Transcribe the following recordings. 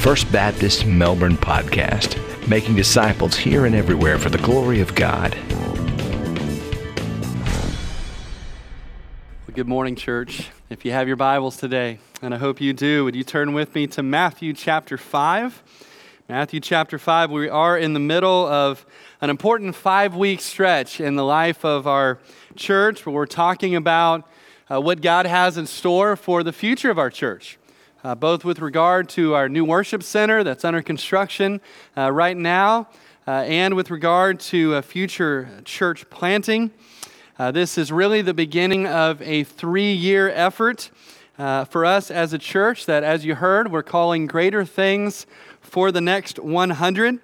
First Baptist Melbourne podcast, making disciples here and everywhere for the glory of God. Well, good morning, church. If you have your Bibles today, and I hope you do, would you turn with me to Matthew chapter 5? Matthew chapter 5, we are in the middle of an important five week stretch in the life of our church where we're talking about uh, what God has in store for the future of our church uh, both with regard to our new worship center that's under construction uh, right now uh, and with regard to a future church planting. Uh, this is really the beginning of a three year effort uh, for us as a church that, as you heard, we're calling Greater Things for the Next 100.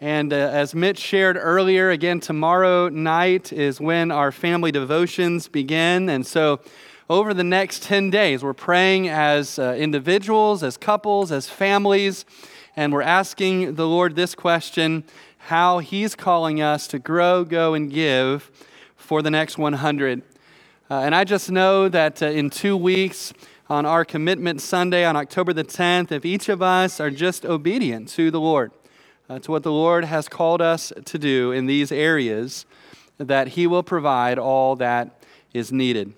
And uh, as Mitch shared earlier, again, tomorrow night is when our family devotions begin. And so over the next 10 days. We're praying as uh, individuals, as couples, as families, and we're asking the Lord this question how He's calling us to grow, go, and give for the next 100. Uh, and I just know that uh, in two weeks, on our commitment Sunday on October the 10th, if each of us are just obedient to the Lord, uh, to what the Lord has called us to do in these areas, that He will provide all that is needed.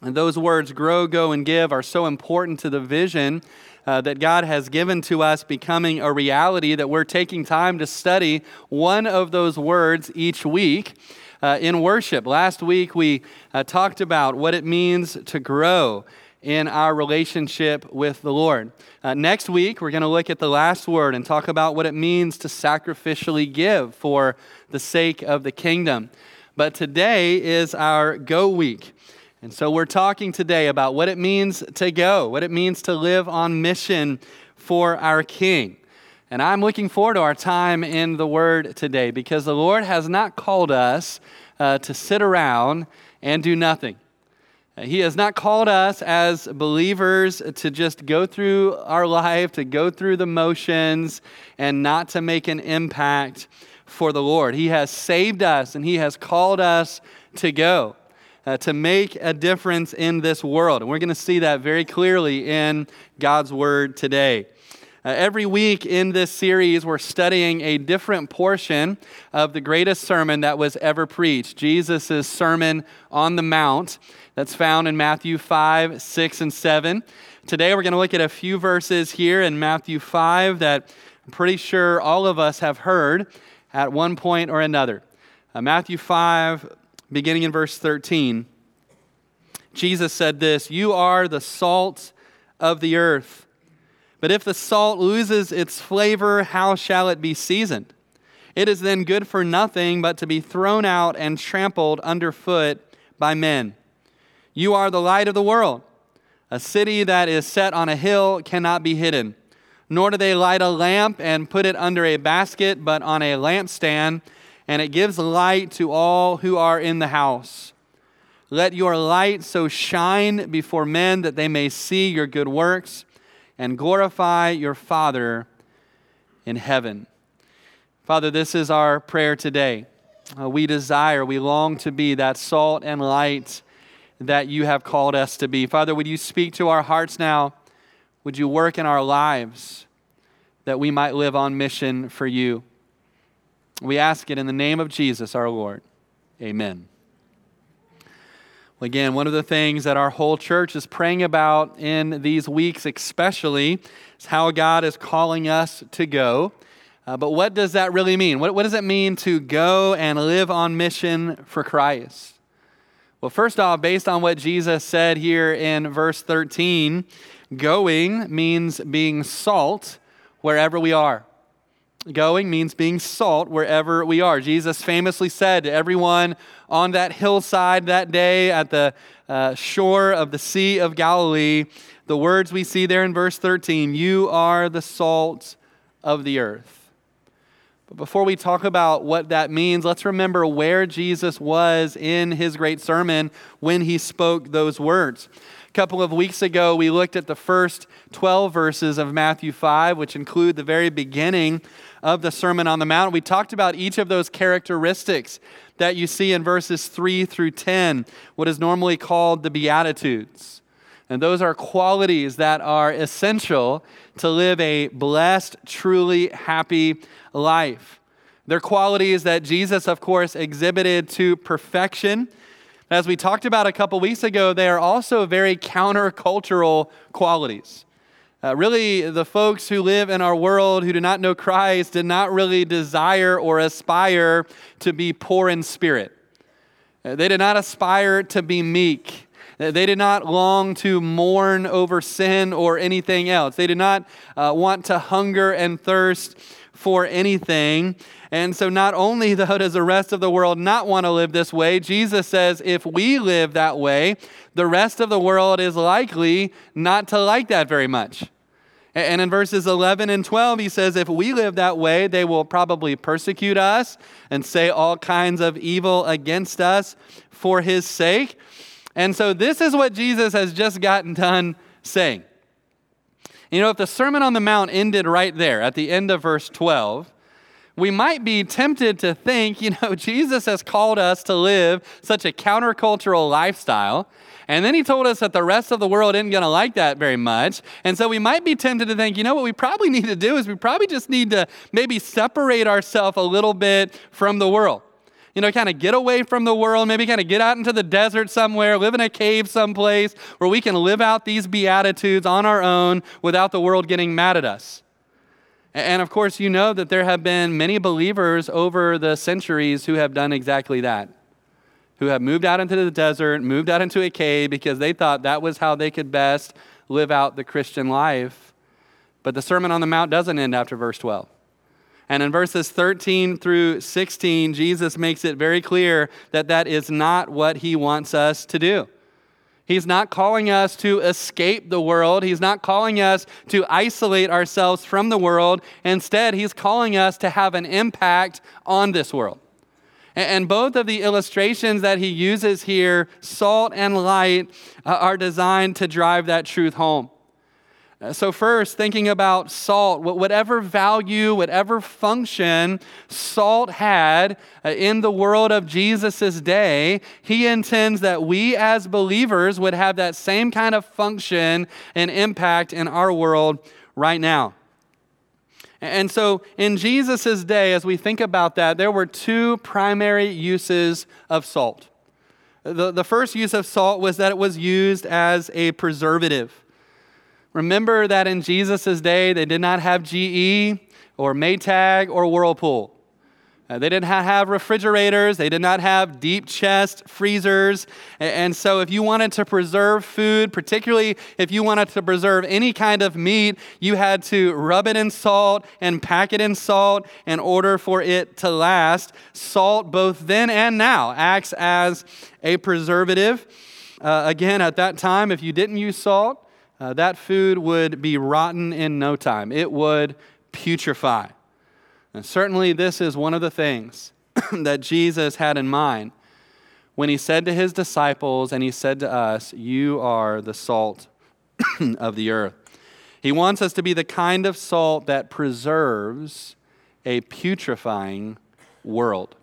And those words, grow, go, and give, are so important to the vision uh, that God has given to us becoming a reality that we're taking time to study one of those words each week. Uh, in worship. Last week, we uh, talked about what it means to grow in our relationship with the Lord. Uh, next week, we're going to look at the last word and talk about what it means to sacrificially give for the sake of the kingdom. But today is our go week. And so we're talking today about what it means to go, what it means to live on mission for our King. And I'm looking forward to our time in the Word today because the Lord has not called us uh, to sit around and do nothing. Uh, he has not called us as believers to just go through our life, to go through the motions, and not to make an impact for the Lord. He has saved us and He has called us to go uh, to make a difference in this world. And we're going to see that very clearly in God's Word today. Uh, every week in this series, we're studying a different portion of the greatest sermon that was ever preached Jesus' Sermon on the Mount, that's found in Matthew 5, 6, and 7. Today, we're going to look at a few verses here in Matthew 5 that I'm pretty sure all of us have heard at one point or another. Uh, Matthew 5, beginning in verse 13, Jesus said this You are the salt of the earth. But if the salt loses its flavor, how shall it be seasoned? It is then good for nothing but to be thrown out and trampled underfoot by men. You are the light of the world. A city that is set on a hill cannot be hidden. Nor do they light a lamp and put it under a basket, but on a lampstand and it gives light to all who are in the house. Let your light so shine before men that they may see your good works and glorify your Father in heaven. Father, this is our prayer today. Uh, we desire, we long to be that salt and light that you have called us to be. Father, would you speak to our hearts now? Would you work in our lives that we might live on mission for you? We ask it in the name of Jesus our Lord. Amen. Again, one of the things that our whole church is praying about in these weeks, especially, is how God is calling us to go. Uh, but what does that really mean? What, what does it mean to go and live on mission for Christ? Well, first off, based on what Jesus said here in verse 13, going means being salt wherever we are. Going means being salt wherever we are. Jesus famously said to everyone on that hillside that day at the uh, shore of the Sea of Galilee, the words we see there in verse 13 You are the salt of the earth. But before we talk about what that means, let's remember where Jesus was in his great sermon when he spoke those words. A couple of weeks ago, we looked at the first 12 verses of Matthew 5, which include the very beginning of the Sermon on the Mount. We talked about each of those characteristics that you see in verses 3 through 10, what is normally called the Beatitudes. And those are qualities that are essential to live a blessed, truly happy life. They're qualities that Jesus, of course, exhibited to perfection. As we talked about a couple weeks ago, they are also very countercultural qualities. Uh, really, the folks who live in our world who do not know Christ did not really desire or aspire to be poor in spirit. Uh, they did not aspire to be meek. They did not long to mourn over sin or anything else. They did not uh, want to hunger and thirst for anything. And so, not only though does the rest of the world not want to live this way, Jesus says if we live that way, the rest of the world is likely not to like that very much. And in verses 11 and 12, he says, If we live that way, they will probably persecute us and say all kinds of evil against us for his sake. And so this is what Jesus has just gotten done saying. You know, if the Sermon on the Mount ended right there at the end of verse 12, we might be tempted to think, you know, Jesus has called us to live such a countercultural lifestyle. And then he told us that the rest of the world isn't going to like that very much. And so we might be tempted to think, you know, what we probably need to do is we probably just need to maybe separate ourselves a little bit from the world you know, kind of get away from the world, maybe kind of get out into the desert somewhere, live in a cave someplace where we can live out these Beatitudes on our own without the world getting mad at us. And of course, you know that there have been many believers over the centuries who have done exactly that, who have moved out into the desert, moved out into a cave because they thought that was how they could best live out the Christian life. But the Sermon on the Mount doesn't end after verse 12. And in verses 13 through 16, Jesus makes it very clear that that is not what he wants us to do. He's not calling us to escape the world. He's not calling us to isolate ourselves from the world. Instead, he's calling us to have an impact on this world. And both of the illustrations that he uses here, salt and light, uh, are designed to drive that truth home. Uh, so, first, thinking about salt, whatever value, whatever function salt had uh, in the world of Jesus' day, he intends that we as believers would have that same kind of function and impact in our world right now. And so, in Jesus' day, as we think about that, there were two primary uses of salt. The, the first use of salt was that it was used as a preservative. Remember that in Jesus' day, they did not have GE or Maytag or Whirlpool. Uh, they didn't have refrigerators. They did not have deep chest freezers. And so, if you wanted to preserve food, particularly if you wanted to preserve any kind of meat, you had to rub it in salt and pack it in salt in order for it to last. Salt, both then and now, acts as a preservative. Uh, again, at that time, if you didn't use salt, uh, that food would be rotten in no time. It would putrefy. And certainly, this is one of the things that Jesus had in mind when he said to his disciples and he said to us, You are the salt of the earth. He wants us to be the kind of salt that preserves a putrefying world.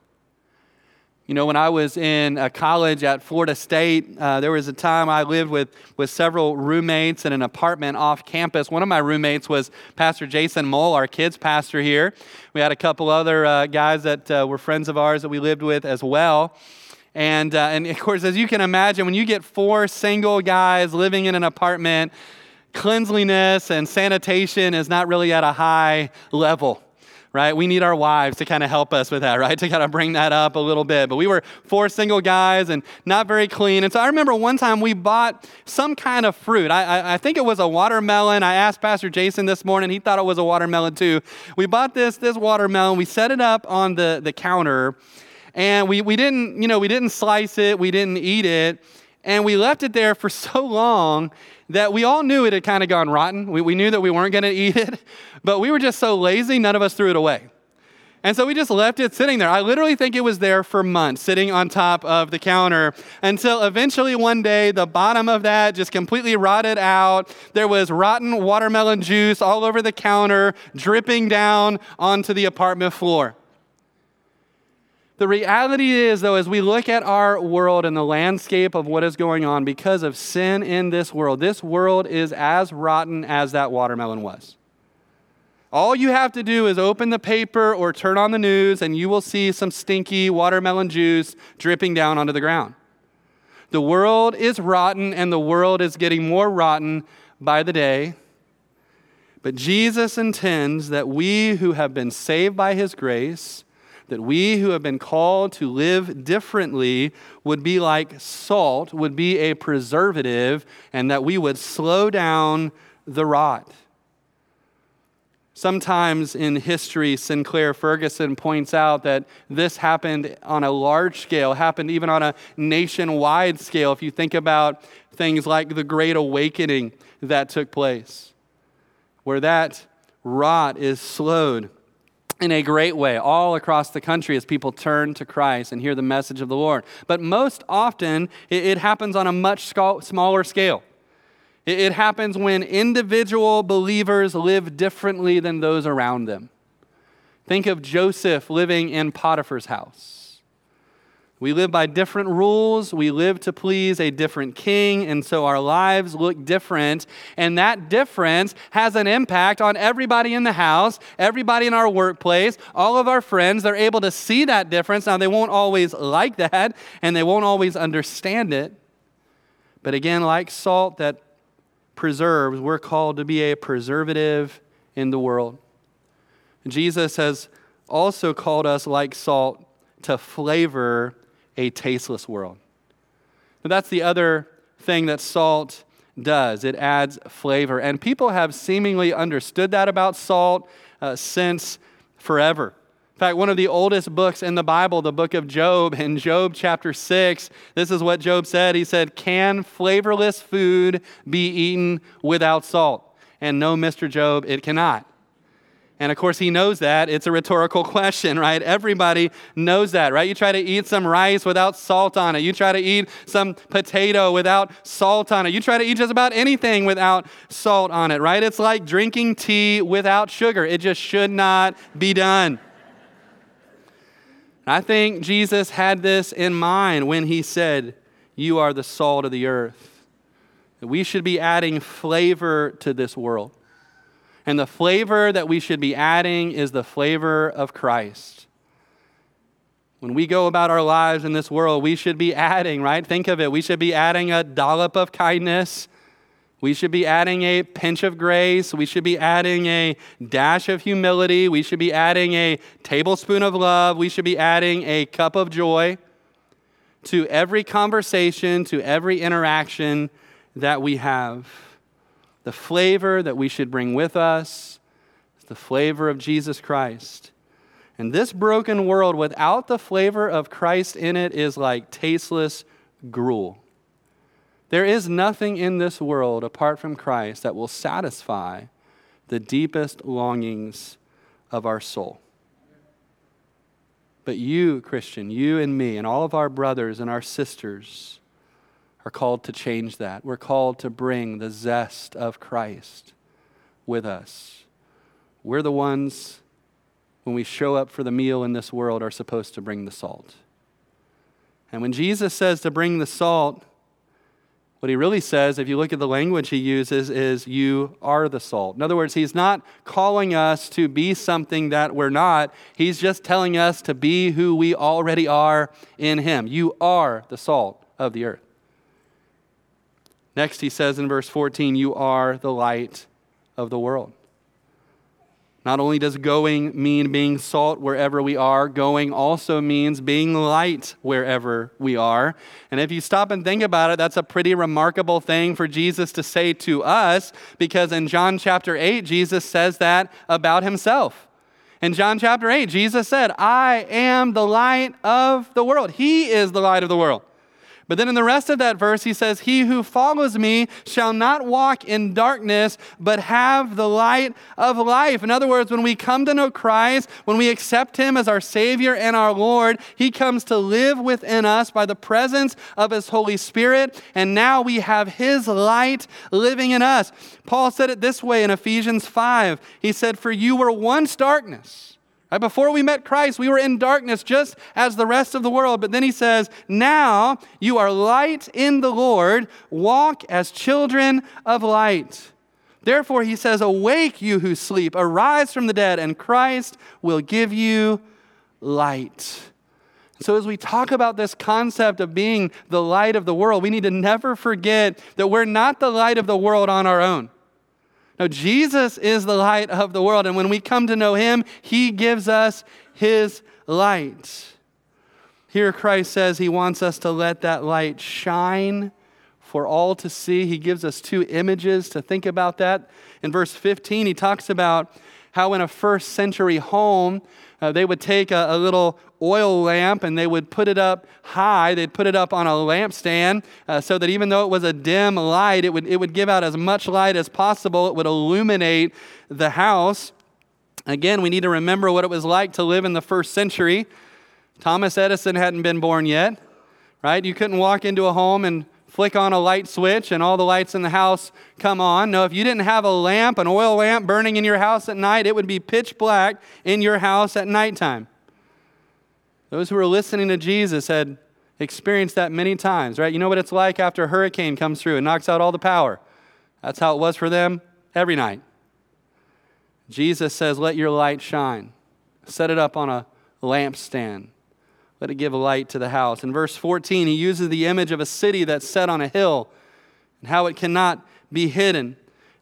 You know, when I was in uh, college at Florida State, uh, there was a time I lived with, with several roommates in an apartment off campus. One of my roommates was Pastor Jason Mole, our kids pastor here. We had a couple other uh, guys that uh, were friends of ours that we lived with as well. And, uh, and of course, as you can imagine, when you get four single guys living in an apartment, cleanliness and sanitation is not really at a high level right? We need our wives to kind of help us with that, right? To kind of bring that up a little bit. But we were four single guys and not very clean. And so I remember one time we bought some kind of fruit. I, I, I think it was a watermelon. I asked Pastor Jason this morning. He thought it was a watermelon too. We bought this, this watermelon. We set it up on the, the counter and we, we didn't, you know, we didn't slice it. We didn't eat it. And we left it there for so long that we all knew it had kind of gone rotten. We, we knew that we weren't going to eat it, but we were just so lazy, none of us threw it away. And so we just left it sitting there. I literally think it was there for months, sitting on top of the counter, until eventually one day the bottom of that just completely rotted out. There was rotten watermelon juice all over the counter, dripping down onto the apartment floor. The reality is, though, as we look at our world and the landscape of what is going on because of sin in this world, this world is as rotten as that watermelon was. All you have to do is open the paper or turn on the news, and you will see some stinky watermelon juice dripping down onto the ground. The world is rotten, and the world is getting more rotten by the day. But Jesus intends that we who have been saved by his grace, that we who have been called to live differently would be like salt, would be a preservative, and that we would slow down the rot. Sometimes in history, Sinclair Ferguson points out that this happened on a large scale, happened even on a nationwide scale. If you think about things like the Great Awakening that took place, where that rot is slowed in a great way all across the country as people turn to Christ and hear the message of the Lord. But most often, it, happens on a much smaller scale. It happens when individual believers live differently than those around them. Think of Joseph living in Potiphar's house. We live by different rules. We live to please a different king, and so our lives look different. And that difference has an impact on everybody in the house, everybody in our workplace, all of our friends. They're able to see that difference. Now, they won't always like that, and they won't always understand it. But again, like salt that preserves, we're called to be a preservative in the world. Jesus has also called us, like salt, to flavor a tasteless world. Now, that's the other thing that salt does it adds flavor. And people have seemingly understood that about salt uh, since forever. In fact, one of the oldest books in the Bible, the book of Job, in Job chapter 6, this is what Job said. He said, Can flavorless food be eaten without salt? And no, Mr. Job, it cannot. And of course, he knows that. It's a rhetorical question, right? Everybody knows that, right? You try to eat some rice without salt on it. You try to eat some potato without salt on it. You try to eat just about anything without salt on it, right? It's like drinking tea without sugar. It just should not be done. I think Jesus had this in mind when he said, You are the salt of the earth. We should be adding flavor to this world. And the flavor that we should be adding is the flavor of Christ. When we go about our lives in this world, we should be adding, right? Think of it. We should be adding a dollop of kindness we should be adding a pinch of grace. We should be adding a dash of humility. We should be adding a tablespoon of love. We should be adding a cup of joy to every conversation, to every interaction that we have. The flavor that we should bring with us is the flavor of Jesus Christ. And this broken world without the flavor of Christ in it is like tasteless gruel. There is nothing in this world apart from Christ that will satisfy the deepest longings of our soul. But you, Christian, you and me, and all of our brothers and our sisters are called to change that. We're called to bring the zest of Christ with us. We're the ones, when we show up for the meal in this world, are supposed to bring the salt. And when Jesus says to bring the salt, what he really says, if you look at the language he uses, is you are the salt. In other words, he's not calling us to be something that we're not. He's just telling us to be who we already are in him. You are the salt of the earth. Next, he says in verse 14, You are the light of the world. Not only does going mean being salt wherever we are, going also means being light wherever we are. And if you stop and think about it, that's a pretty remarkable thing for Jesus to say to us because in John chapter 8, Jesus says that about himself. In John chapter 8, Jesus said, I am the light of the world. He is the light of the world. But then in the rest of that verse, he says, He who follows me shall not walk in darkness, but have the light of life. In other words, when we come to know Christ, when we accept him as our Savior and our Lord, he comes to live within us by the presence of his Holy Spirit. And now we have his light living in us. Paul said it this way in Ephesians 5. He said, For you were once darkness Right? Before we met Christ, we were in darkness just as the rest of the world. But then he says, Now you are light in the Lord. Walk as children of light. Therefore, he says, Awake, you who sleep, arise from the dead, and Christ will give you light. So, as we talk about this concept of being the light of the world, we need to never forget that we're not the light of the world on our own. No, Jesus is the light of the world. And when we come to know him, he gives us his light. Here, Christ says he wants us to let that light shine for all to see. He gives us two images to think about that. In verse 15, he talks about how in a first century home, uh, they would take a, a, little oil lamp and they would put it up high. They'd put it up on a lampstand uh, so that even though it was a dim light, it would, it would give out as much light as possible. It would illuminate the house. Again, we need to remember what it was like to live in the first century. Thomas Edison hadn't been born yet, right? You couldn't walk into a home and flick on a light switch and all the lights in the house come on. No, if you didn't have a lamp, an oil lamp burning in your house at night, it would be pitch black in your house at nighttime. Those who were listening to Jesus had experienced that many times, right? You know what it's like after a hurricane comes through and knocks out all the power. That's how it was for them every night. Jesus says, Let your light shine. Set it up on a lampstand. Let it give light to the house. In verse 14, he uses the image of a city that's set on a hill and how it cannot be hidden.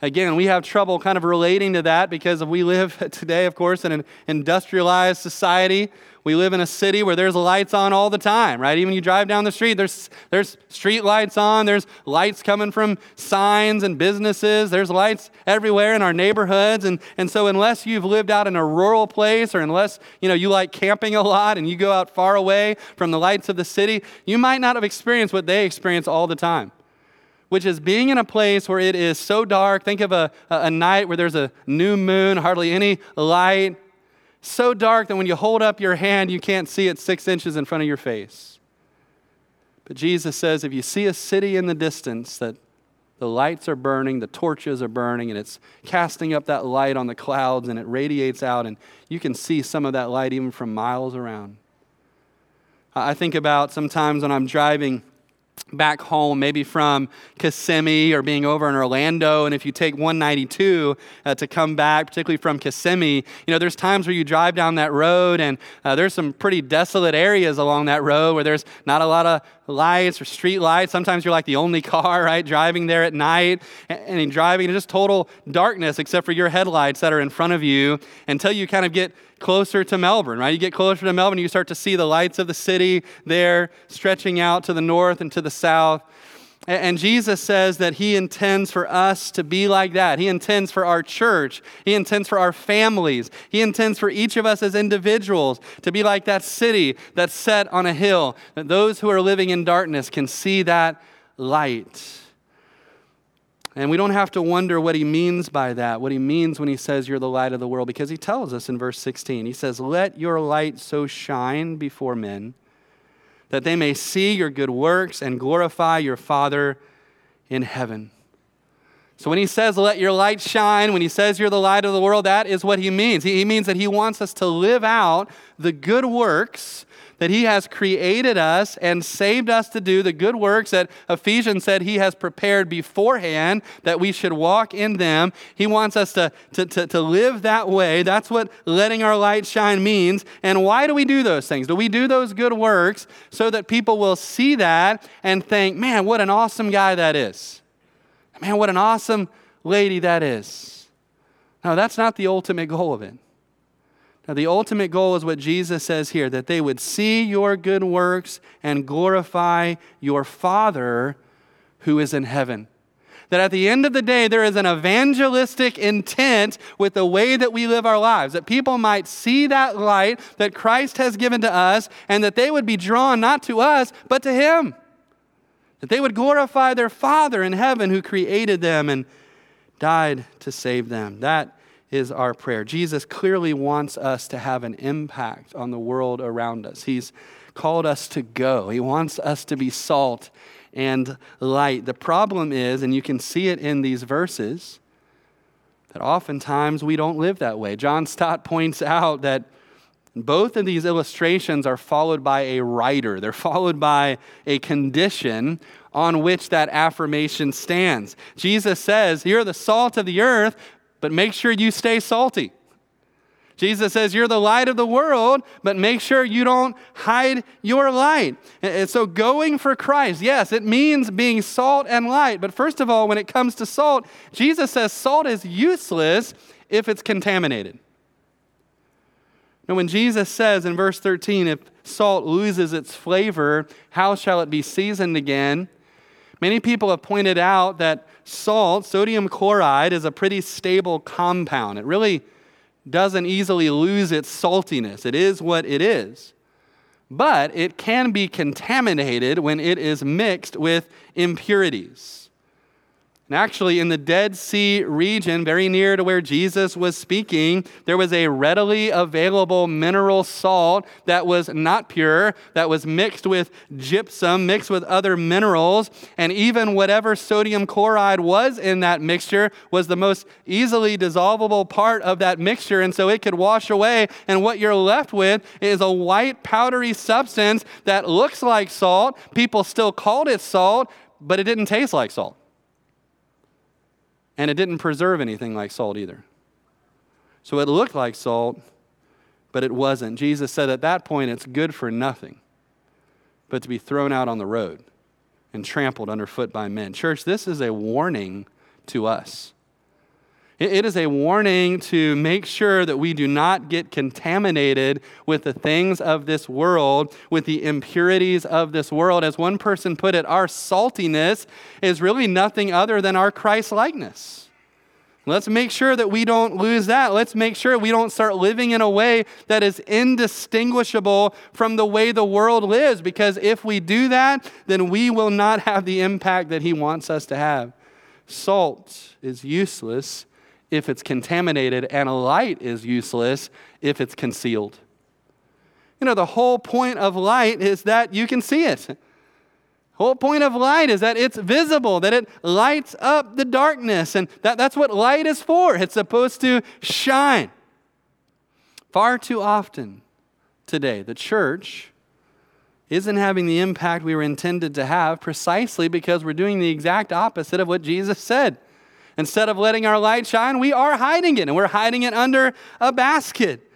Again, we have trouble kind of relating to that because we live today, of course, in an industrialized society we live in a city where there's lights on all the time, right? Even you drive down the street, there's, there's street lights on, there's lights coming from signs and businesses, there's lights everywhere in our neighborhoods. And, and so unless you've lived out in a rural place or unless, you know, you like camping a lot and you go out far away from the lights of the city, you might not have experienced what they experience all the time which is being in a place where it is so dark. Think of a, a, night where there's a new moon, hardly any light, so dark that when you hold up your hand, you can't see it six inches in front of your face. But Jesus says if you see a city in the distance that the lights are burning, the torches are burning, and it's casting up that light on the clouds and it radiates out, and you can see some of that light even from miles around. I think about sometimes when I'm driving back home, maybe from Kissimmee or being over in Orlando. And if you take 192 uh, to come back, particularly from Kissimmee, you know, there's times where you drive down that road and uh, there's some pretty desolate areas along that road where there's not a lot of lights or street lights. Sometimes you're like the only car, right, driving there at night and, and driving in just total darkness except for your headlights that are in front of you until you kind of get closer to Melbourne, right? You get closer to Melbourne, you start to see the lights of the city there stretching out to the north and to the south. And Jesus says that He intends for us to be like that. He intends for our church. He intends for our families. He intends for each of us as individuals to be like that city that's set on a hill, that those who are living in darkness can see that light. And we don't have to wonder what he means by that, what he means when he says you're the light of the world, because he tells us in verse 16. He says, Let your light so shine before men that they may see your good works and glorify your Father in heaven. So when he says, Let your light shine, when he says you're the light of the world, that is what he means. He, means that he wants us to live out the good works that He has created us and saved us to do the good works that Ephesians said He has prepared beforehand that we should walk in them. He wants us to, to, to, to live that way. That's what letting our light shine means. And why do we do those things? Do we do those good works so that people will see that and think, man, what an awesome guy that is? Man, what an awesome lady that is. No, that's not the ultimate goal of it. Now, the ultimate goal is what Jesus says here that they would see your good works and glorify your Father who is in heaven. That at the end of the day, there is an evangelistic intent with the way that we live our lives. That people might see that light that Christ has given to us and that they would be drawn not to us, but to Him. That they would glorify their Father in heaven who created them and died to save them. That is our prayer. Jesus clearly wants us to have an impact on the world around us. He's called us to go, He wants us to be salt and light. The problem is, and you can see it in these verses, that oftentimes we don't live that way. John Stott points out that Both of these illustrations are followed by a writer. they're followed by a condition on which that affirmation stands. Jesus says, You're the salt of the earth, but make sure you stay salty. Jesus says, You're the light of the world, but make sure you don't hide your light. And so, going for Christ, yes, it means being salt and light. But first of all, when it comes to salt, Jesus says salt is useless if it's contaminated. Now, when Jesus says in verse 13, if salt loses its flavor, how shall it be seasoned again? Many people have pointed out that salt, sodium chloride, is a pretty stable compound. It really doesn't easily lose its saltiness. It is what it is. But it can be contaminated when it is mixed with impurities. And actually, in the Dead Sea region, very near to where Jesus was speaking, there was a readily available mineral salt that was not pure, that was mixed with gypsum, mixed with other minerals. And even whatever sodium chloride was in that mixture was the most easily dissolvable part of that mixture. And so it could wash away. And what you're left with is a white, powdery substance that looks like salt. People still called it salt, but it didn't taste like salt. And it didn't preserve anything like salt either. So it looked like salt, but it wasn't. Jesus said at that point it's good for nothing but to be thrown out on the road and trampled underfoot by men. Church, this is a warning to us. It is a warning to make sure that we do not get contaminated with the things of this world, with the impurities of this world. As one person put it, our saltiness is really nothing other than our Christ likeness. Let's make sure that we don't lose that. Let's make sure we don't start living in a way that is indistinguishable from the way the world lives, because if we do that, then we will not have the impact that He wants us to have. Salt is useless if it's contaminated, and a light is useless if it's concealed. You know, the whole point of light is that you can see it. Whole point of light is that it's visible, that it lights up the darkness, and that, that's what light is for. It's supposed to shine. Far too often today, the church isn't having the impact we were intended to have precisely because we're doing the exact opposite of what Jesus said. Instead of letting our light shine, we are hiding it, and we're hiding it under a basket.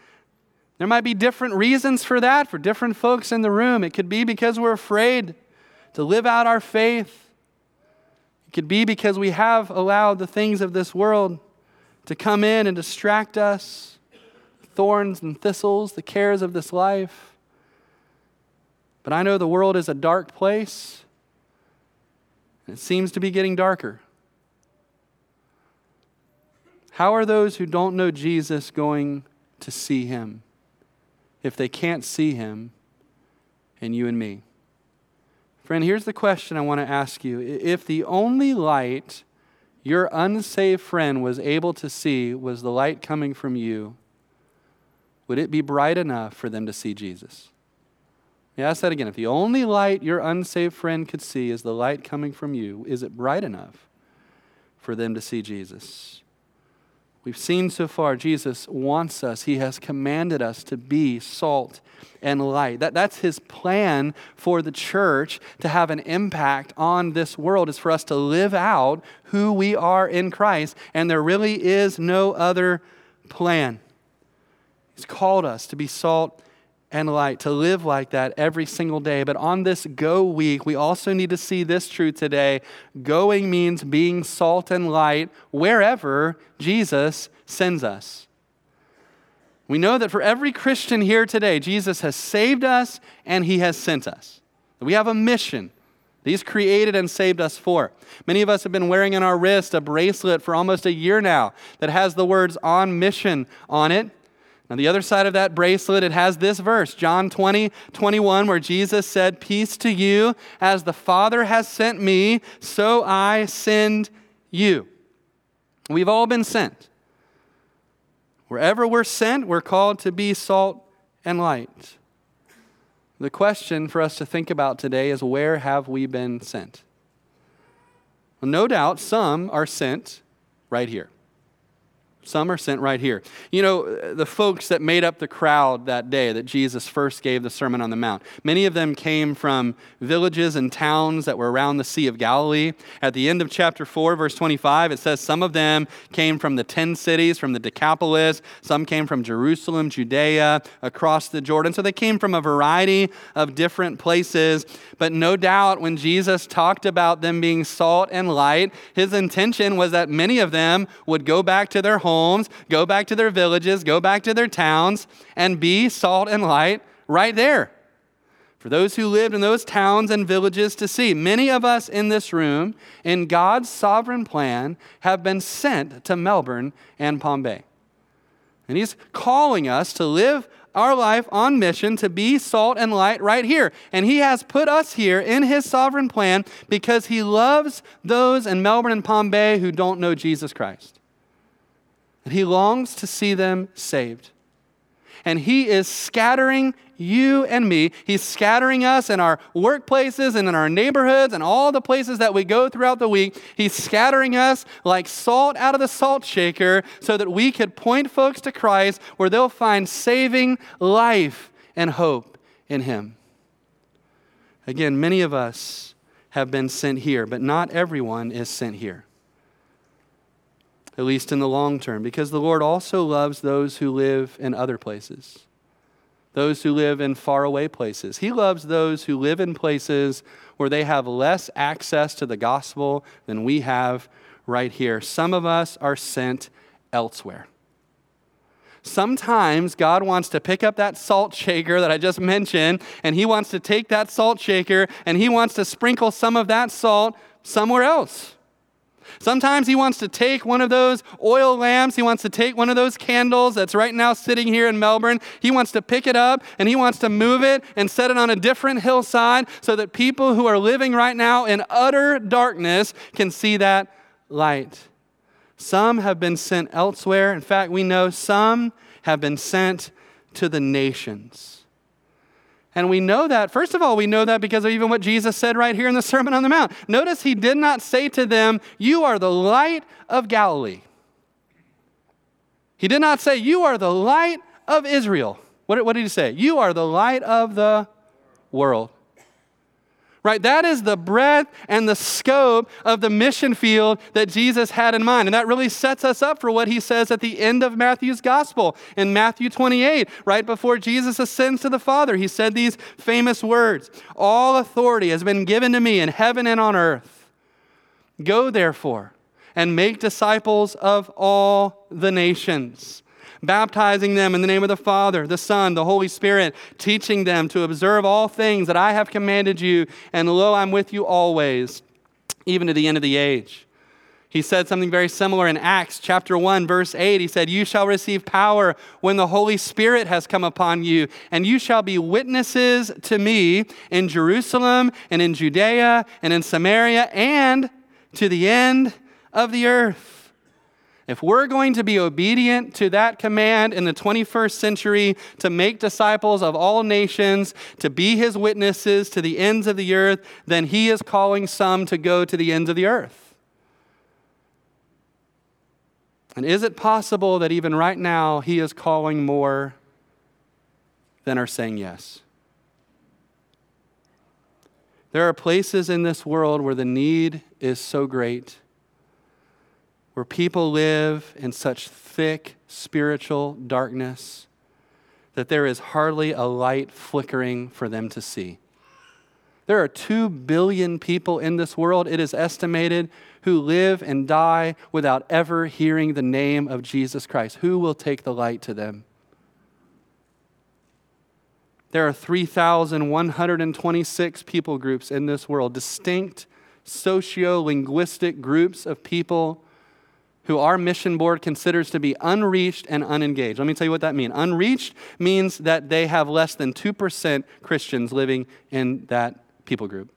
There might be different reasons for that for different folks in the room. It could be because we're afraid to live out our faith. It could be because we have allowed the things of this world to come in and distract us thorns and thistles, the cares of this life. But I know the world is a dark place, and it seems to be getting darker. How are those who don't know Jesus going to see him if they can't see him in you and me? Friend, here's the question I want to ask you. If the only light your unsaved friend was able to see was the light coming from you, would it be bright enough for them to see Jesus? Yeah, ask that again. If the only light your unsaved friend could see is the light coming from you, is it bright enough for them to see Jesus? We've seen so far, Jesus wants us, He has commanded us to be salt and light. That, that's His plan for the church to have an impact on this world, is for us to live out who we are in Christ. And there really is no other plan. He's called us to be salt and light, to live like that every single day. But on this go week, we also need to see this truth today. Going means being salt and light wherever Jesus sends us. We know that for every Christian here today, Jesus has saved us and he has sent us. We have a mission. He's created and saved us for. Many of us have been wearing on our wrist a bracelet for almost a year now that has the words on mission on it. On the other side of that bracelet, it has this verse, John 20, 21, where Jesus said, Peace to you, as the Father has sent me, so I send you. We've all been sent. Wherever we're sent, we're called to be salt and light. The question for us to think about today is where have we been sent? Well, no doubt some are sent right here. Some are sent right here. You know, the folks that made up the crowd that day that Jesus first gave the Sermon on the Mount, many of them came from villages and towns that were around the Sea of Galilee. At the end of chapter 4, verse 25, it says some of them came from the 10 cities, from the Decapolis. Some came from Jerusalem, Judea, across the Jordan. So they came from a variety of different places. But no doubt when Jesus talked about them being salt and light, his intention was that many of them would go back to their homes homes, go back to their villages, go back to their towns, and be salt and light right there. For those who lived in those towns and villages to see. Many of us in this room, in God's sovereign plan, have been sent to Melbourne and Bay. And He's calling us to live our life on mission to be salt and light right here. And He has put us here in His sovereign plan because He loves those in Melbourne and Bay who don't know Jesus Christ. And he longs to see them saved. And he is scattering you and me. He's scattering us in our workplaces and in our neighborhoods and all the places that we go throughout the week. He's scattering us like salt out of the salt shaker so that we could point folks to Christ where they'll find saving life and hope in him. Again, many of us have been sent here, but not everyone is sent here at least in the long term, because the Lord also loves those who live in other places, those who live in faraway places. He loves those who live in places where they have less access to the gospel than we have right here. Some of us are sent elsewhere. Sometimes God wants to pick up that salt shaker that I just mentioned, and He wants to take that salt shaker and He wants to sprinkle some of that salt somewhere else. Sometimes he wants to take one of those oil lamps, he wants to take one of those candles that's right now sitting here in Melbourne. He wants to pick it up and he wants to move it and set it on a different hillside so that people who are living right now in utter darkness can see that light. Some have been sent elsewhere. In fact, we know some have been sent to the nations. And we know that, first of all, we know that because of even what Jesus said right here in the Sermon on the Mount. Notice he did not say to them, You are the light of Galilee. He did not say, You are the light of Israel. What, what did he say? You are the light of the world right? That is the breadth and the scope of the mission field that Jesus had in mind. And that really sets us up for what he says at the end of Matthew's gospel in Matthew 28, right before Jesus ascends to the Father. He said these famous words All authority has been given to me in heaven and on earth. Go therefore and make disciples of all the nations baptizing them in the name of the Father, the Son, the Holy Spirit, teaching them to observe all things that I have commanded you, and lo, I'm with you always, even to the end of the age. He said something very similar in Acts chapter 1, verse 8. He said, You shall receive power when the Holy Spirit has come upon you, and you shall be witnesses to me in Jerusalem and in Judea and in Samaria and to the end of the earth. If we're going to be obedient to that command in the 21st century to make disciples of all nations, to be his witnesses to the ends of the earth, then he is calling some to go to the ends of the earth. And is it possible that even right now he is calling more than are saying yes? There are places in this world where the need is so great where people live in such thick spiritual darkness that there is hardly a light flickering for them to see. There are 2 billion people in this world, it is estimated, who live and die without ever hearing the name of Jesus Christ. Who will take the light to them? There are 3,126 people groups in this world, distinct socio linguistic groups of people who our mission board considers to be unreached and unengaged. Let me tell you what that means. Unreached means that they have less than 2% Christians living in that people group.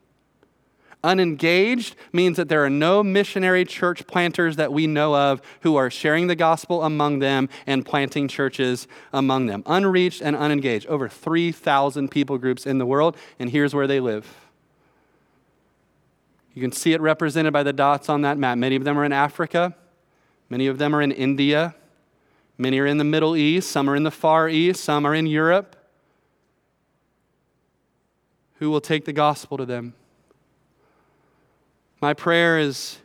Unengaged means that there are no missionary church planters that we know of who are sharing the gospel among them and planting churches among them. Unreached and unengaged. Over 3,000 people groups in the world, and here's where they live. You can see it represented by the dots on that map. Many of them are in Africa. Many of them are in India. Many are in the Middle East, some are in the Far East, some are in Europe. Who will take the gospel to them? My prayer is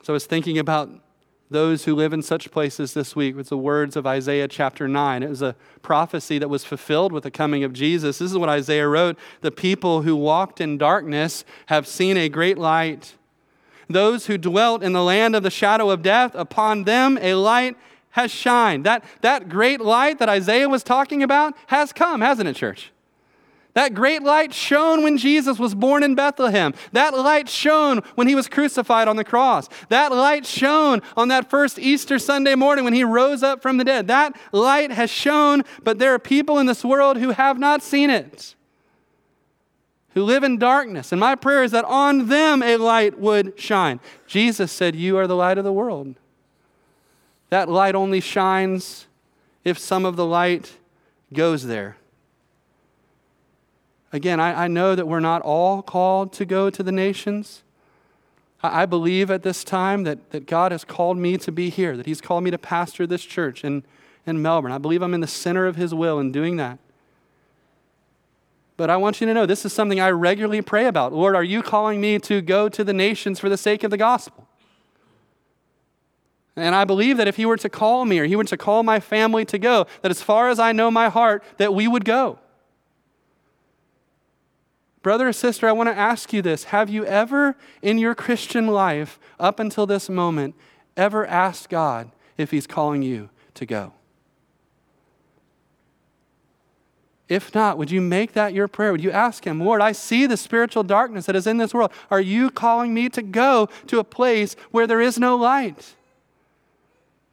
so I was thinking about those who live in such places this week with the words of Isaiah chapter 9. It was a prophecy that was fulfilled with the coming of Jesus. This is what Isaiah wrote The people who walked in darkness have seen a great light. Those who dwelt in the land of the shadow of death, upon them a light has shined. That, that great light that Isaiah was talking about has come, hasn't it, church? That great light shone when Jesus was born in Bethlehem. That light shone when he was crucified on the cross. That light shone on that first Easter Sunday morning when he rose up from the dead. That light has shone, but there are people in this world who have not seen it, who live in darkness. And my prayer is that on them a light would shine. Jesus said, You are the light of the world. That light only shines if some of the light goes there. Again, I, I know that we're not all called to go to the nations. I, I believe at this time that, that God has called me to be here, that He's called me to pastor this church in, in Melbourne. I believe I'm in the center of His will in doing that. But I want you to know this is something I regularly pray about. Lord, are you calling me to go to the nations for the sake of the gospel? And I believe that if he were to call me or he were to call my family to go, that as far as I know my heart, that we would go. Brother or sister, I want to ask you this. Have you ever in your Christian life, up until this moment, ever asked God if He's calling you to go? If not, would you make that your prayer? Would you ask Him, Lord, I see the spiritual darkness that is in this world. Are you calling me to go to a place where there is no light?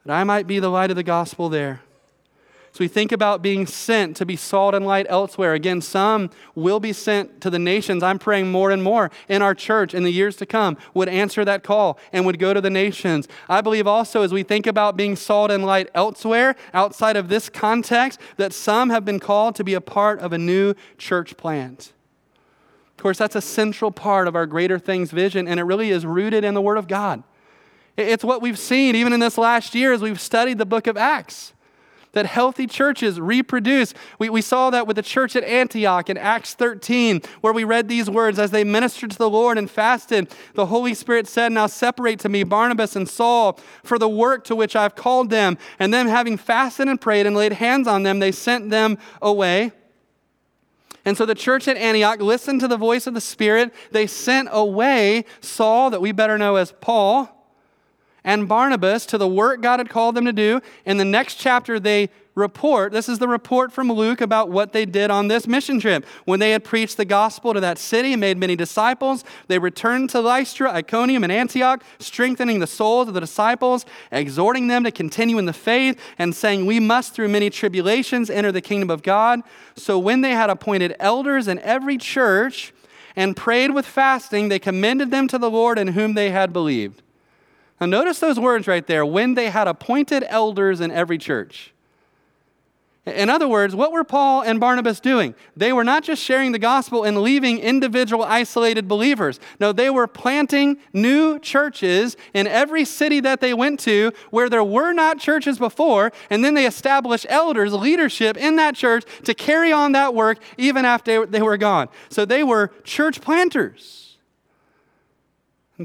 That I might be the light of the gospel there. So we think about being sent to be salt and light elsewhere. Again, some will be sent to the nations. I'm praying more and more in our church in the years to come would answer that call and would go to the nations. I believe also as we think about being salt and light elsewhere, outside of this context, that some have been called to be a part of a new church plant. Of course, that's a central part of our greater things vision, and it really is rooted in the Word of God. It's what we've seen even in this last year as we've studied the book of Acts that healthy churches reproduce. We, we saw that with the church at Antioch in Acts 13, where we read these words as they ministered to the Lord and fasted. The Holy Spirit said, Now separate to me Barnabas and Saul for the work to which I've called them. And then, having fasted and prayed and laid hands on them, they sent them away. And so the church at Antioch listened to the voice of the Spirit. They sent away Saul, that we better know as Paul and Barnabas to the work God had called them to do. In the next chapter, they report this is the report from Luke about what they did on this mission trip. When they had preached the gospel to that city and made many disciples, they returned to Lystra, Iconium, and Antioch, strengthening the souls of the disciples, exhorting them to continue in the faith, and saying, We must through many tribulations enter the kingdom of God. So when they had appointed elders in every church and prayed with fasting, they commended them to the Lord in whom they had believed. Now, notice those words right there when they had appointed elders in every church. In other words, what were Paul and Barnabas doing? They were not just sharing the gospel and leaving individual isolated believers. No, they were planting new churches in every city that they went to where there were not churches before, and then they established elders, leadership in that church to carry on that work even after they were gone. So they were church planters.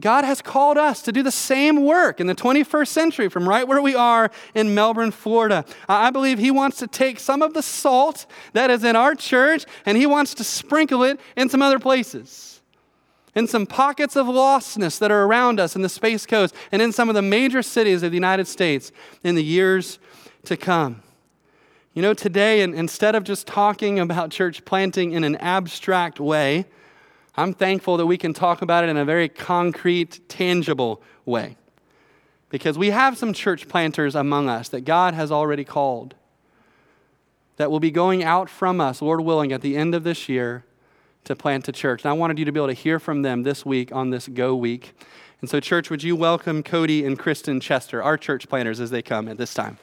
God has called us to do the same work in the 21st century from right where we are in Melbourne, Florida. I believe He wants to take some of the salt that is in our church and He wants to sprinkle it in some other places. In some pockets of lostness that are around us in the Space Coast and in some of the major cities of the United States in the years to come. You know, today, instead of just talking about church planting in an abstract way, I'm thankful that we can talk about it in a very concrete, tangible way. Because we have some church planters among us that God has already called that will be going out from us, Lord willing, at the end of this year to plant a church. And I wanted you to be able to hear from them this week on this Go Week. And so, church, would you welcome Cody and Kristen Chester, our church planters, as they come at this time?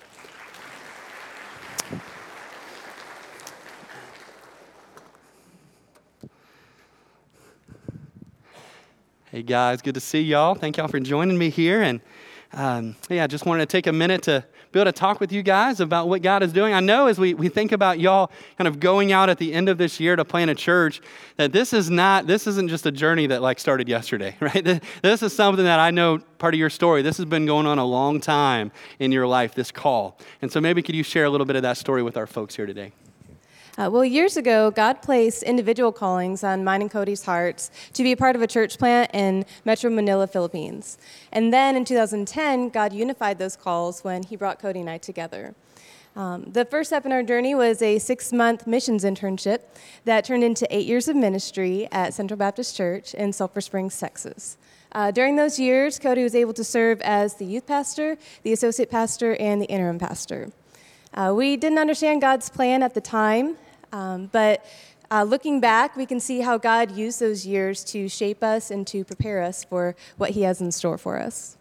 Hey guys, good to see y'all. Thank y'all for joining me here. And um, yeah, I just wanted to take a minute to be able to talk with you guys about what God is doing. I know as we, we think about y'all kind of going out at the end of this year to plant a church, that this is not, this isn't just a journey that like started yesterday, right? This is something that I know part of your story. This has been going on a long time in your life, this call. And so maybe could you share a little bit of that story with our folks here today? Uh, well, years ago, God placed individual callings on mine and Cody's hearts to be a part of a church plant in Metro Manila, Philippines. And then in 2010, God unified those calls when He brought Cody and I together. Um, the first step in our journey was a six month missions internship that turned into eight years of ministry at Central Baptist Church in Sulphur Springs, Texas. Uh, during those years, Cody was able to serve as the youth pastor, the associate pastor, and the interim pastor. Uh, we didn't understand God's plan at the time, um, but uh, looking back, we can see how God used those years to shape us and to prepare us for what He has in store for us.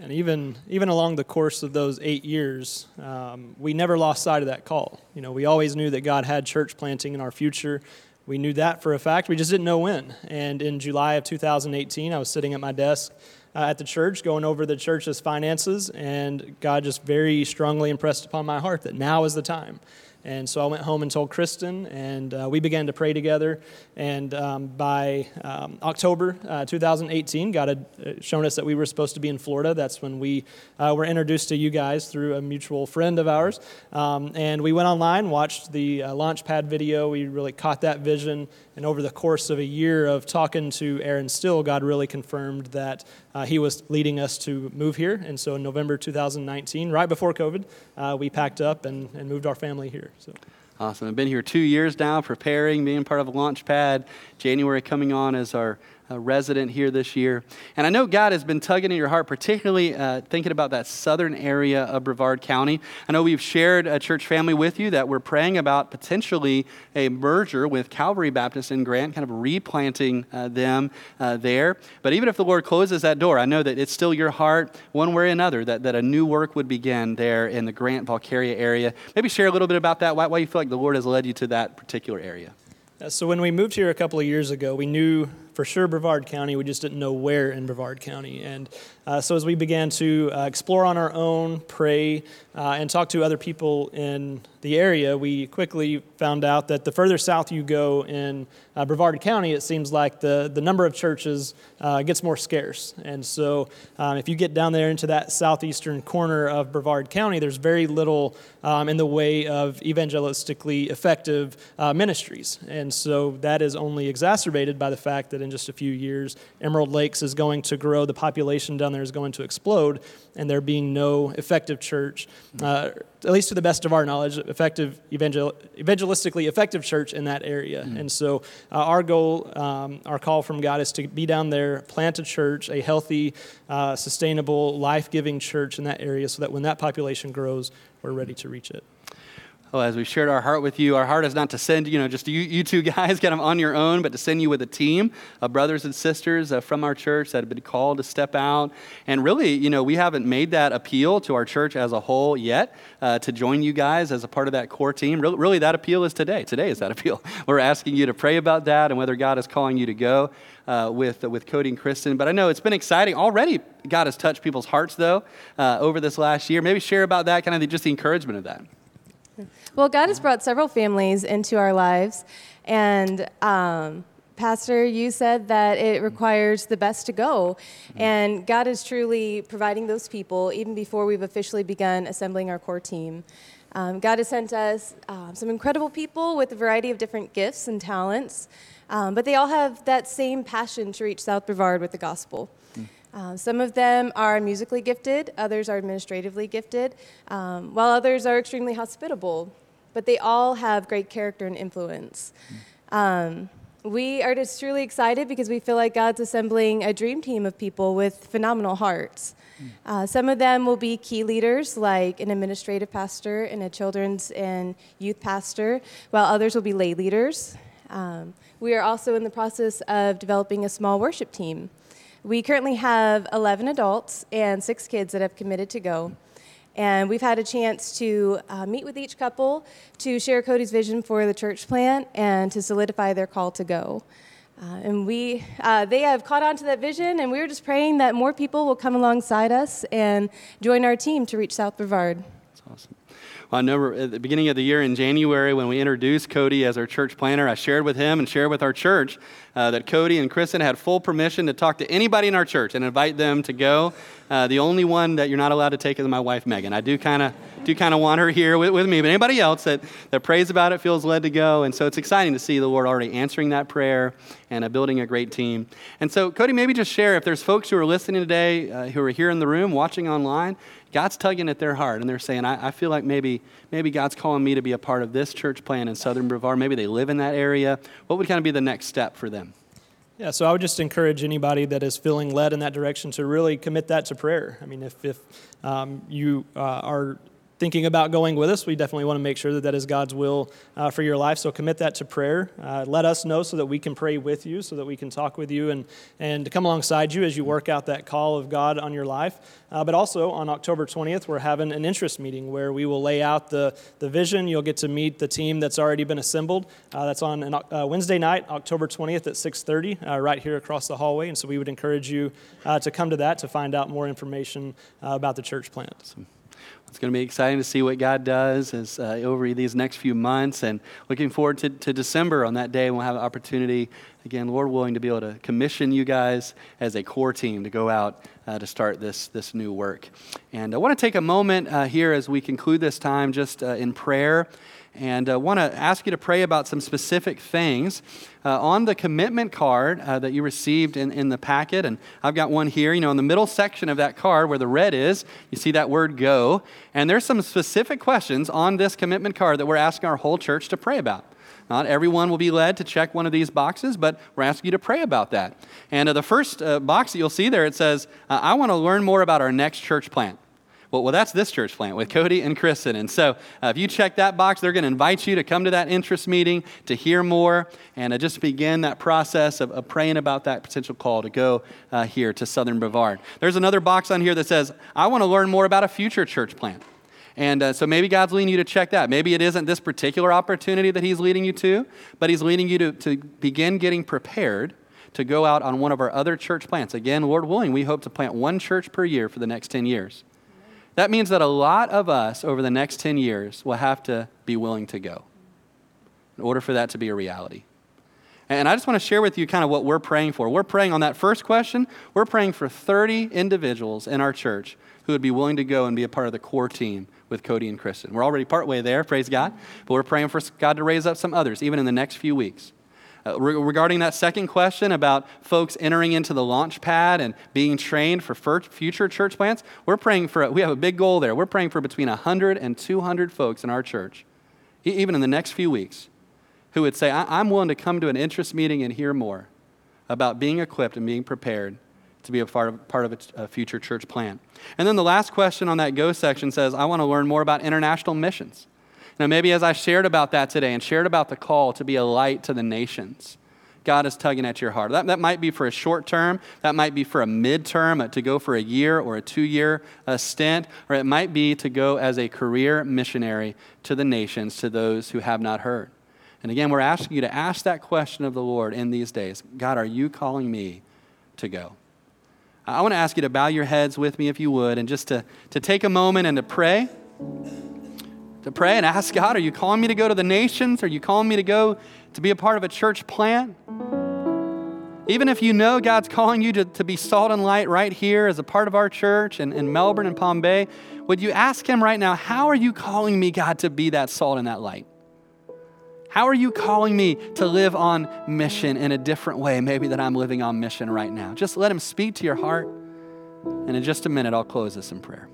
And even even along the course of those eight years, um, we never lost sight of that call. You know, we always knew that God had church planting in our future. We knew that for a fact. We just didn't know when. And in July of 2018, I was sitting at my desk uh, at the church, going over the church's finances, and God just very strongly impressed upon my heart that now is the time. And so I went home and told Kristen, and uh, we began to pray together. And um, by um, October uh, 2018, God had uh, shown us that we were supposed to be in Florida. That's when we uh, were introduced to you guys through a mutual friend of ours. Um, and we went online, watched the uh, Launchpad video. We really caught that vision. And over the course of a year of talking to Aaron Still, God really confirmed that uh, he was leading us to move here. And so in November 2019, right before COVID, uh, we packed up and, and moved our family here. So. Awesome. I've been here two years now, preparing, being part of Launchpad. January coming on as our uh, resident here this year. And I know God has been tugging at your heart, particularly uh, thinking about that southern area of Brevard County. I know we've shared a church family with you that we're praying about potentially a merger with Calvary Baptist in Grant, kind of replanting uh, them uh, there. But even if the Lord closes that door, I know that it's still your heart, one way or another, that, that a new work would begin there in the Grant Valkaria area. Maybe share a little bit about that, why, why you feel like the Lord has led you to that particular area. Uh, so when we moved here a couple of years ago, we knew for sure Brevard County. We just didn't know where in Brevard County. And uh, so as we began to uh, explore on our own, pray, uh, and talk to other people in the area, we quickly found out that the further south you go in uh, Brevard County, it seems like the, the number of churches uh, gets more scarce. And so um, if you get down there into that southeastern corner of Brevard County, there's very little um, in the way of evangelistically effective uh, ministries. And so that is only exacerbated by the fact that in just a few years, Emerald Lakes is going to grow, the population down there is going to explode, and there being no effective church, uh, at least to the best of our knowledge, effective evangel- evangelistically effective church in that area. Mm-hmm. And so, uh, our goal, um, our call from God is to be down there, plant a church, a healthy, uh, sustainable, life giving church in that area, so that when that population grows, we're ready to reach it well, as we've shared our heart with you, our heart is not to send, you know, just you, you two guys kind of on your own, but to send you with a team of brothers and sisters uh, from our church that have been called to step out. And really, you know, we haven't made that appeal to our church as a whole yet uh, to join you guys as a part of that core team. Really, really, that appeal is today. Today is that appeal. We're asking you to pray about that and whether God is calling you to go. Uh, with, uh, with Cody and Kristen. But I know it's been exciting. Already, God has touched people's hearts, though, uh, over this last year. Maybe share about that, kind of the, just the encouragement of that. Well, God has brought several families into our lives, and um, Pastor, you said that it requires the best to go, and God is truly providing those people even before we've officially begun assembling our core team. Um, God has sent us um, some incredible people with a variety of different gifts and talents, um, but they all have that same passion to reach South Brevard with the gospel. Uh, some of them are musically gifted, others are administratively gifted, um, while others are extremely hospitable. But they all have great character and influence. Um, we are just truly excited because we feel like God's assembling a dream team of people with phenomenal hearts. Uh, some of them will be key leaders, like an administrative pastor and a children's and youth pastor, while others will be lay leaders. Um, we are also in the process of developing a small worship team. We currently have 11 adults and six kids that have committed to go. And we've had a chance to uh, meet with each couple to share Cody's vision for the church plant and to solidify their call to go. Uh, and we, uh, they have caught on to that vision, and we are just praying that more people will come alongside us and join our team to reach South Brevard. That's awesome. Well, I know at the beginning of the year in January, when we introduced Cody as our church planner, I shared with him and shared with our church uh, that Cody and Kristen had full permission to talk to anybody in our church and invite them to go. Uh, the only one that you're not allowed to take is my wife, Megan. I do kind of do kind of want her here with, with me, but anybody else that, that prays about it feels led to go. And so it's exciting to see the Lord already answering that prayer and uh, building a great team. And so, Cody, maybe just share if there's folks who are listening today, uh, who are here in the room, watching online, God's tugging at their heart and they're saying, I, I, feel like maybe, maybe God's calling me to be a part of this church plan in Southern Brevard. Maybe they live in that area. What would kind of be the next step for them? Yeah, so I would just encourage anybody that is feeling led in that direction to really commit that to prayer. I mean, if, if um, you uh, are thinking about going with us, we definitely want to make sure that that is God's will uh, for your life. So commit that to prayer. Uh, let us know so that we can pray with you, so that we can talk with you and, and come alongside you as you work out that call of God on your life. Uh, but also on October 20th, we're having an interest meeting where we will lay out the, the vision. You'll get to meet the team that's already been assembled. Uh, that's on an, uh, Wednesday night, October 20th at 6.30, uh, right here across the hallway. And so we would encourage you to come to that to find out more information about the church plant. Awesome. It's going to be exciting to see what God does as, uh, over these next few months. And looking forward to, to December on that day. We'll have an opportunity, again, Lord willing, to be able to commission you guys as a core team to go out uh, to start this, this new work. And I want to take a moment uh, here as we conclude this time just uh, in prayer and I uh, want to ask you to pray about some specific things. Uh, on the commitment card uh, that you received in, in the packet, and I've got one here, you know, in the middle section of that card where the red is, you see that word go. And there's some specific questions on this commitment card that we're asking our whole church to pray about. Not everyone will be led to check one of these boxes, but we're asking you to pray about that. And uh, the first uh, box that you'll see there, it says, uh, I want to learn more about our next church plant. Well, well, that's this church plant with Cody and Kristen. And so uh, if you check that box, they're going to invite you to come to that interest meeting to hear more and uh, just begin that process of, of, praying about that potential call to go uh, here to Southern Brevard. There's another box on here that says, I want to learn more about a future church plant. And uh, so maybe God's leading you to check that. Maybe it isn't this particular opportunity that He's leading you to, but He's leading you to, to begin getting prepared to go out on one of our other church plants. Again, Lord willing, we hope to plant one church per year for the next 10 years. That means that a lot of us over the next 10 years will have to be willing to go in order for that to be a reality. And I just want to share with you kind of what we're praying for. We're praying on that first question, we're praying for 30 individuals in our church who would be willing to go and be a part of the core team with Cody and Kristen. We're already partway there, praise God, but we're praying for God to raise up some others, even in the next few weeks. Uh, re- regarding that second question about folks entering into the launch pad and being trained for future church plants, we're praying for, we have a big goal there. We're praying for between 100 and 200 folks in our church, e- even in the next few weeks, who would say, I- I'm willing to come to an interest meeting and hear more about being equipped and being prepared to be a part of, part of a, a future church plant. And then the last question on that go section says, I want to learn more about international missions. Now, maybe as I shared about that today and shared about the call to be a light to the nations, God is tugging at your heart. That, that might be for a short term, that might be for a midterm, uh, to go for a year or a two year uh, stint, or it might be to go as a career missionary to the nations, to those who have not heard. And again, we're asking you to ask that question of the Lord in these days God, are you calling me to go? I want to ask you to bow your heads with me if you would, and just to, to take a moment and to pray to pray and ask God, are you calling me to go to the nations? Are you calling me to go to be a part of a church plant? Even if you know God's calling you to, to be salt and light right here as a part of our church in, in Melbourne and Palm Bay, would you ask Him right now, how are you calling me, God, to be that salt and that light? How are you calling me to live on mission in a different way, maybe that I'm living on mission right now? Just let Him speak to your heart. And in just a minute, I'll close this in prayer.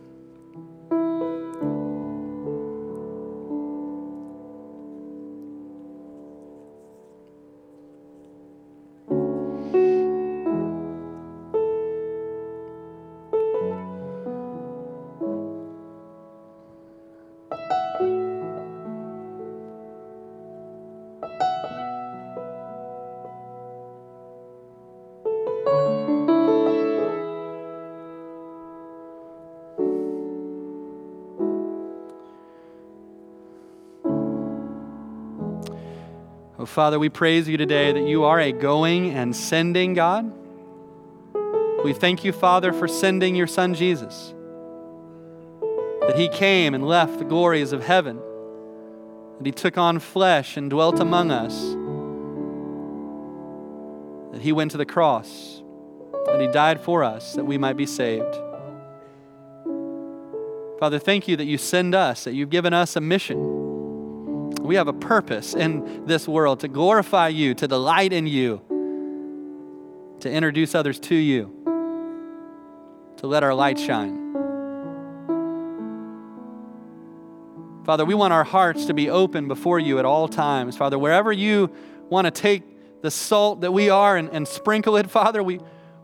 Father, we praise you today that you are a going and sending God. We thank you, Father, for sending your Son Jesus, that he came and left the glories of heaven, that he took on flesh and dwelt among us, that he went to the cross, that he died for us, that we might be saved. Father, thank you that you send us, that you've given us a mission. We have a purpose in this world to glorify you, to delight in you, to introduce others to you to let our light shine. Father, we want our hearts to be open before you at all times. Father, wherever you want to take the salt that we are and, and sprinkle it, Father, we,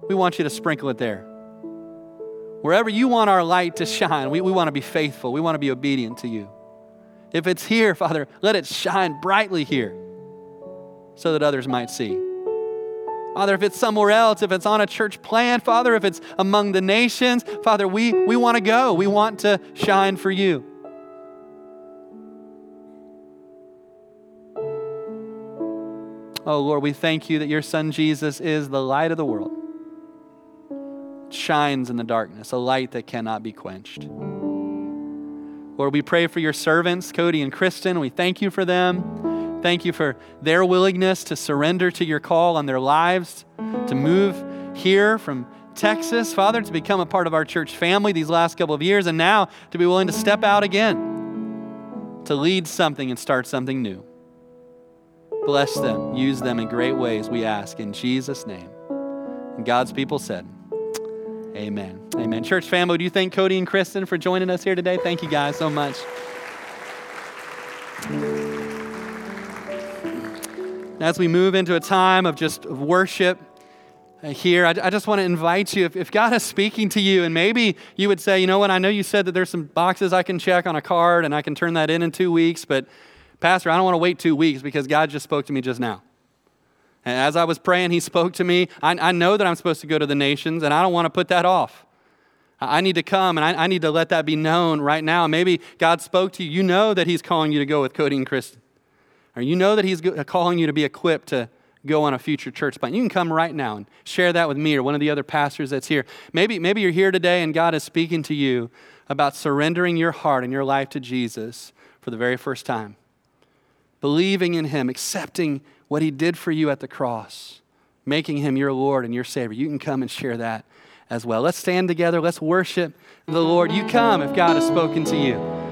we want you to sprinkle it there. Wherever you want our light to shine, we, we want to be faithful. We want to be obedient to you. If it's here, Father, let it shine brightly here so that others might see. Father, if it's somewhere else, if it's on a church plan, Father, if it's among the nations, Father, we, we want to go. We want to shine for you. Oh, Lord, we thank you that your Son Jesus is the light of the world. Shines in the darkness, a light that cannot be quenched. Lord, we pray for your servants, Cody and Kristen. We thank you for them. Thank you for their willingness to surrender to your call on their lives, to move here from Texas, Father, to become a part of our church family these last couple of years, and now to be willing to step out again, to lead something and start something new. Bless them, use them in great ways, we ask, in Jesus' name. And God's people said, Amen. Amen. Church family, do you thank Cody and Kristen for joining us here today? Thank you guys so much. As we move into a time of just worship uh, here, I, just want to invite you, if God is speaking to you, and maybe you would say, you know what, I know you said that there's some boxes I can check on a card and I can turn that in in two weeks, but Pastor, I don't want to wait two weeks because God just spoke to me just now. And as I was praying, He spoke to me. I, I know that I'm supposed to go to the nations, and I don't want to put that off. I need to come and I, I, need to let that be known right now. Maybe God spoke to you. You know that He's calling you to go with Cody and Kristen or you know that He's calling you to be equipped to go on a future church plant, you can come right now and share that with me or one of the other pastors that's here. Maybe, maybe you're here today and God is speaking to you about surrendering your heart and your life to Jesus for the very first time. Believing in Him, accepting what He did for you at the cross, making Him your Lord and your Savior. You can come and share that as well. Let's stand together. Let's worship the Lord. You come if God has spoken to you.